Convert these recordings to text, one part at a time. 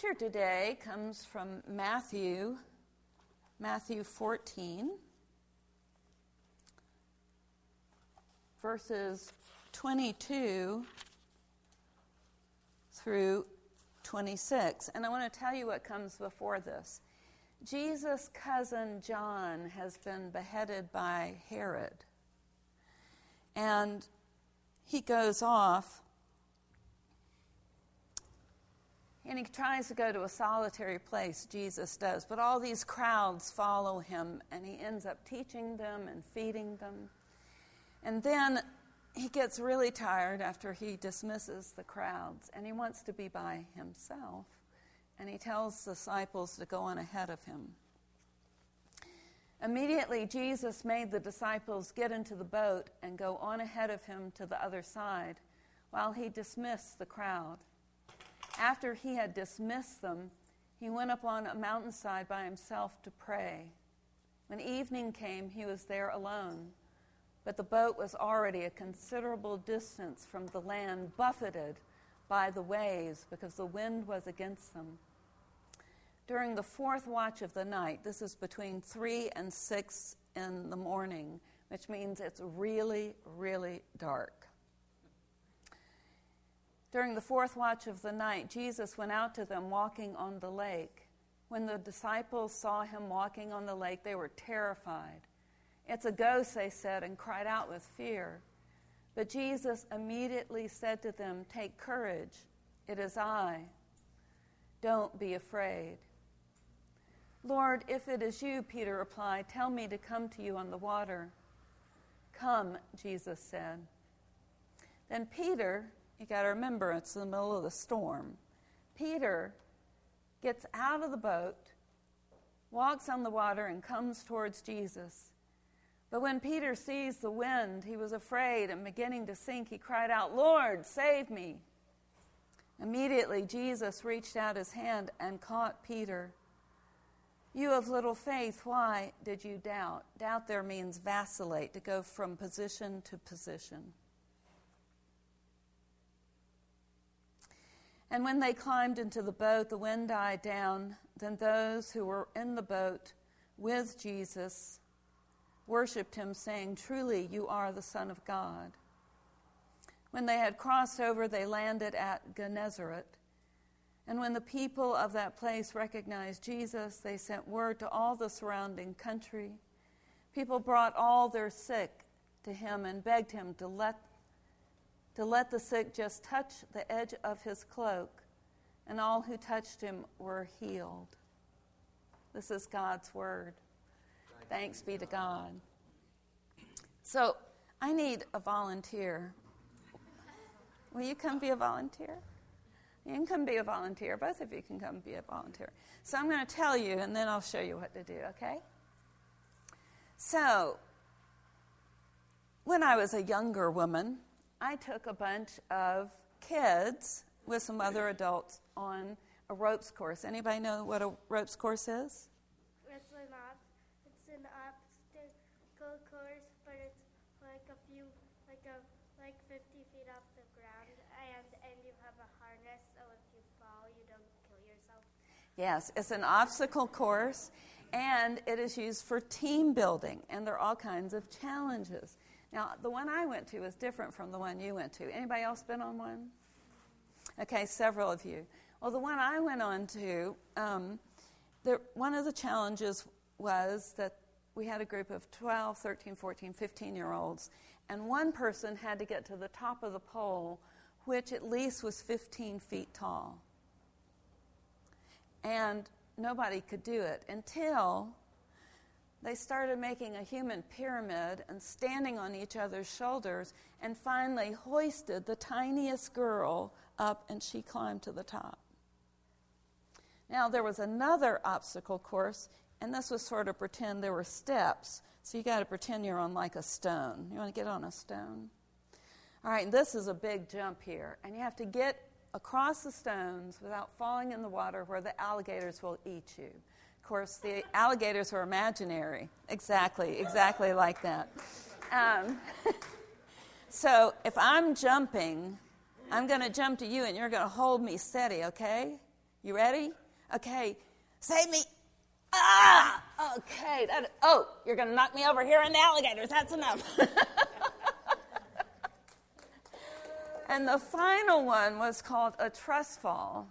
scripture today comes from Matthew, Matthew 14, verses 22 through 26. And I want to tell you what comes before this. Jesus' cousin John has been beheaded by Herod. And he goes off and he tries to go to a solitary place, Jesus does. But all these crowds follow him, and he ends up teaching them and feeding them. And then he gets really tired after he dismisses the crowds, and he wants to be by himself. And he tells the disciples to go on ahead of him. Immediately, Jesus made the disciples get into the boat and go on ahead of him to the other side while he dismissed the crowd. After he had dismissed them, he went up on a mountainside by himself to pray. When evening came, he was there alone, but the boat was already a considerable distance from the land, buffeted by the waves because the wind was against them. During the fourth watch of the night, this is between 3 and 6 in the morning, which means it's really, really dark. During the fourth watch of the night, Jesus went out to them walking on the lake. When the disciples saw him walking on the lake, they were terrified. It's a ghost, they said, and cried out with fear. But Jesus immediately said to them, Take courage, it is I. Don't be afraid. Lord, if it is you, Peter replied, tell me to come to you on the water. Come, Jesus said. Then Peter, you got to remember, it's in the middle of the storm. Peter gets out of the boat, walks on the water, and comes towards Jesus. But when Peter sees the wind, he was afraid and beginning to sink. He cried out, Lord, save me. Immediately, Jesus reached out his hand and caught Peter. You of little faith, why did you doubt? Doubt there means vacillate, to go from position to position. And when they climbed into the boat, the wind died down. Then those who were in the boat with Jesus worshiped him, saying, Truly, you are the Son of God. When they had crossed over, they landed at Gennesaret. And when the people of that place recognized Jesus, they sent word to all the surrounding country. People brought all their sick to him and begged him to let, to let the sick just touch the edge of his cloak, and all who touched him were healed. This is God's word. Thanks be to God. So, I need a volunteer. Will you come be a volunteer? You can come be a volunteer. Both of you can come be a volunteer. So I'm going to tell you, and then I'll show you what to do, okay? So, when I was a younger woman, I took a bunch of kids with some other adults on a ropes course. Anybody know what a ropes course is? It's an, ob- it's an obstacle course, but it's like a few, like a like 50 feet off the ground, and and you have a harness, so if you fall, you don't kill yourself. Yes, it's an obstacle course, and it is used for team building, and there are all kinds of challenges. Now, the one I went to was different from the one you went to. Anybody else been on one? Okay, several of you. Well, the one I went on to, um, there, one of the challenges was that we had a group of 12, 13, 14, 15 year olds, and one person had to get to the top of the pole, which at least was 15 feet tall. And nobody could do it until they started making a human pyramid and standing on each other's shoulders, and finally hoisted the tiniest girl up, and she climbed to the top. Now, there was another obstacle course, and this was sort of pretend there were steps. So you got to pretend you're on like a stone. You want to get on a stone? All right, this is a big jump here, and you have to get across the stones without falling in the water where the alligators will eat you. Of course, the alligators are imaginary. Exactly, exactly like that. Um, so if I'm jumping, I'm going to jump to you and you're going to hold me steady, okay? You ready? Okay. Save me. Ah! Okay. That, oh, you're going to knock me over here in the alligators. That's enough. and the final one was called a trust fall.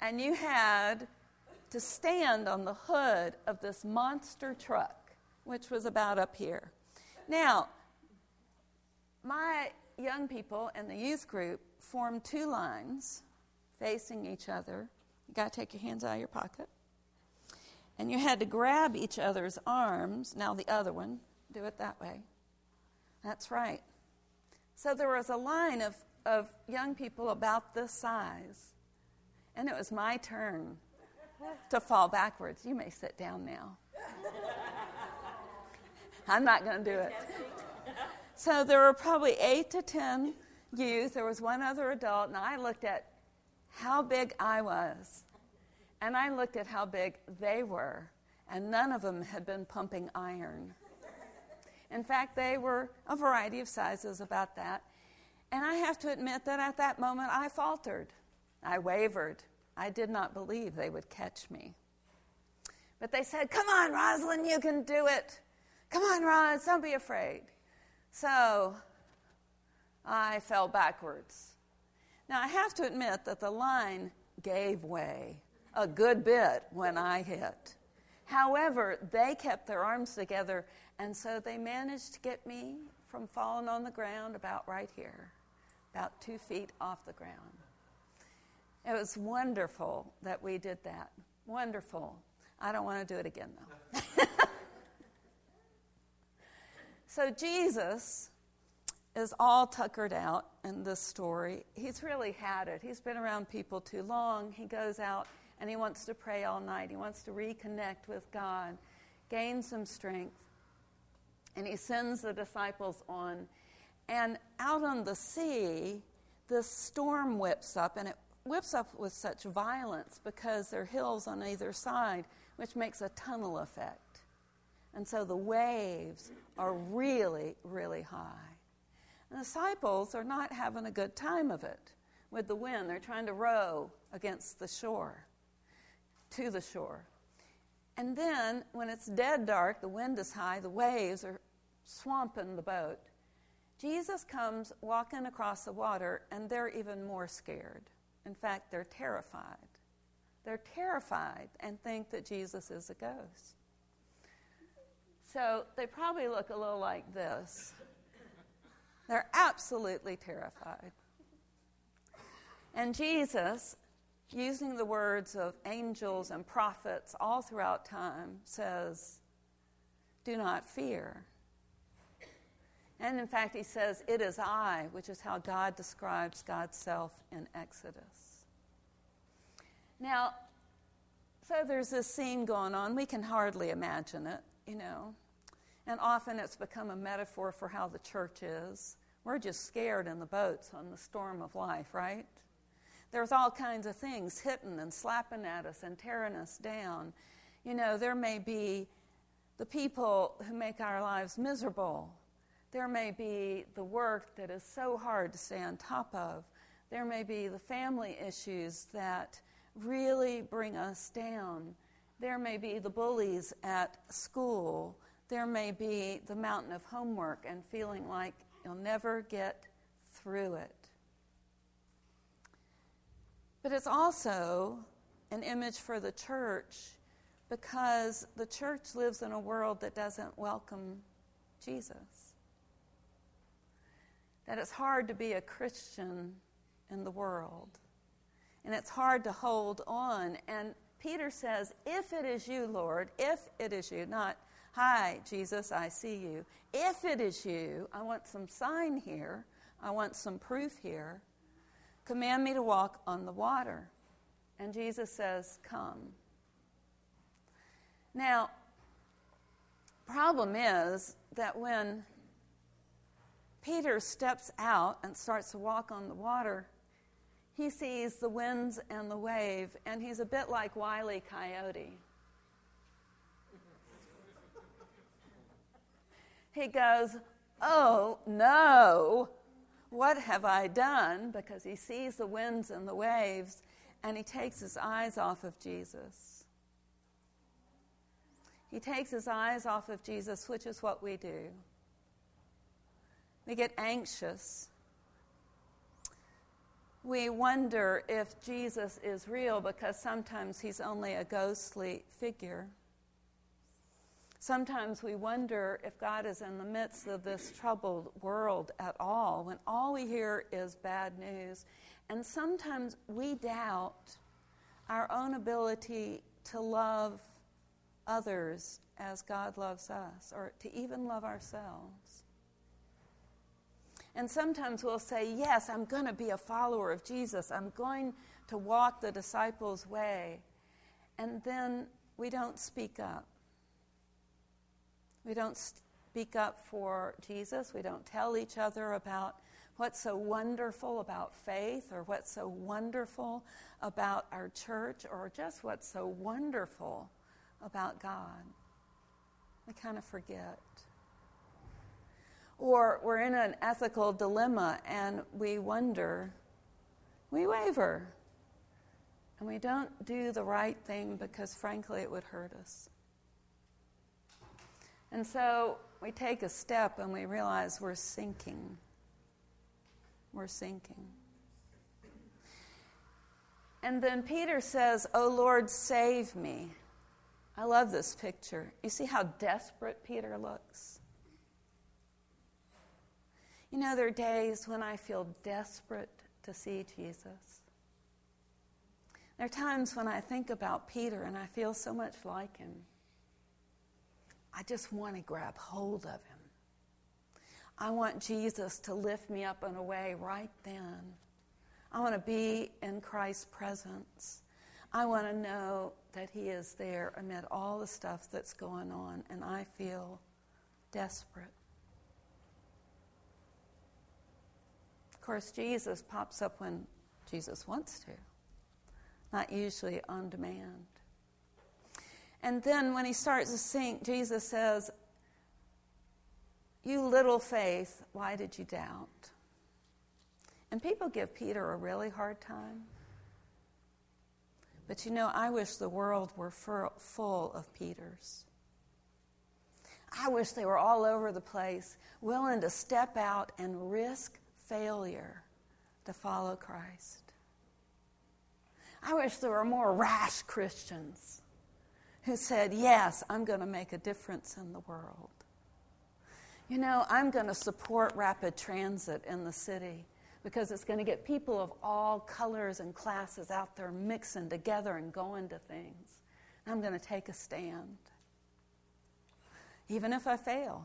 And you had to stand on the hood of this monster truck, which was about up here. Now, my young people in the youth group formed two lines facing each other. You got to take your hands out of your pocket. And you had to grab each other's arms. Now, the other one, do it that way. That's right. So there was a line of, of young people about this size. And it was my turn to fall backwards. You may sit down now. I'm not going to do it. So there were probably eight to ten youth. There was one other adult, and I looked at how big I was, and I looked at how big they were, and none of them had been pumping iron. In fact, they were a variety of sizes about that. And I have to admit that at that moment I faltered. I wavered. I did not believe they would catch me. But they said, Come on, Rosalind, you can do it. Come on, Roz, don't be afraid. So I fell backwards. Now, I have to admit that the line gave way a good bit when I hit. However, they kept their arms together, and so they managed to get me from falling on the ground about right here, about two feet off the ground. It was wonderful that we did that. Wonderful. I don't want to do it again, though. so, Jesus is all tuckered out in this story. He's really had it. He's been around people too long. He goes out and he wants to pray all night. He wants to reconnect with God, gain some strength. And he sends the disciples on. And out on the sea, this storm whips up, and it whips up with such violence because there are hills on either side, which makes a tunnel effect. And so the waves are really, really high. The disciples are not having a good time of it with the wind. They're trying to row against the shore, to the shore. And then, when it's dead dark, the wind is high, the waves are swamping the boat. Jesus comes walking across the water, and they're even more scared. In fact, they're terrified. They're terrified and think that Jesus is a ghost. So they probably look a little like this. They're absolutely terrified. And Jesus, using the words of angels and prophets all throughout time, says, Do not fear. And in fact, he says, It is I, which is how God describes God's self in Exodus. Now, so there's this scene going on. We can hardly imagine it, you know. And often it's become a metaphor for how the church is. We're just scared in the boats on the storm of life, right? There's all kinds of things hitting and slapping at us and tearing us down. You know, there may be the people who make our lives miserable. There may be the work that is so hard to stay on top of. There may be the family issues that really bring us down. There may be the bullies at school. There may be the mountain of homework and feeling like You'll never get through it. But it's also an image for the church because the church lives in a world that doesn't welcome Jesus. That it's hard to be a Christian in the world. And it's hard to hold on. And Peter says, If it is you, Lord, if it is you, not Hi, Jesus, I see you. If it is you, I want some sign here. I want some proof here. Command me to walk on the water. And Jesus says, Come. Now, problem is that when Peter steps out and starts to walk on the water, he sees the winds and the wave, and he's a bit like Wiley. Coyote. he goes, Oh, no, what have I done? Because he sees the winds and the waves, and he takes his eyes off of Jesus. He takes his eyes off of Jesus, which is what we do. We get anxious. We wonder if Jesus is real because sometimes he's only a ghostly figure. Sometimes we wonder if God is in the midst of this troubled world at all when all we hear is bad news. And sometimes we doubt our own ability to love others as God loves us or to even love ourselves. And sometimes we'll say, Yes, I'm going to be a follower of Jesus. I'm going to walk the disciples' way. And then we don't speak up. We don't speak up for Jesus. We don't tell each other about what's so wonderful about faith or what's so wonderful about our church or just what's so wonderful about God. We kind of forget. Or we're in an ethical dilemma and we wonder, we waver, and we don't do the right thing because, frankly, it would hurt us. And so we take a step and we realize we're sinking. We're sinking. And then Peter says, Oh Lord, save me. I love this picture. You see how desperate Peter looks? You know, there are days when I feel desperate to see Jesus. There are times when I think about Peter and I feel so much like him. I just want to grab hold of him. I want Jesus to lift me up in a way right then. I want to be in Christ's presence. I want to know that He is there amid all the stuff that's going on, and I feel desperate. Course, Jesus pops up when Jesus wants to, not usually on demand. And then when he starts to sink, Jesus says, You little faith, why did you doubt? And people give Peter a really hard time. But you know, I wish the world were full of Peters. I wish they were all over the place, willing to step out and risk failure to follow Christ. I wish there were more rash Christians who said, Yes, I'm going to make a difference in the world. You know, I'm going to support rapid transit in the city because it's going to get people of all colors and classes out there mixing together and going to things. I'm going to take a stand, even if I fail.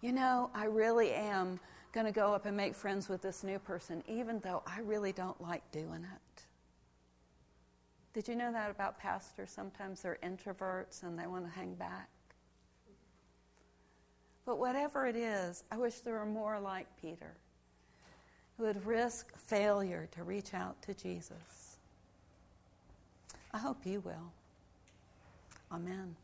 You know, I really am going to go up and make friends with this new person, even though I really don't like doing it. Did you know that about pastors? Sometimes they're introverts and they want to hang back. But whatever it is, I wish there were more like Peter who would risk failure to reach out to Jesus. I hope you will. Amen.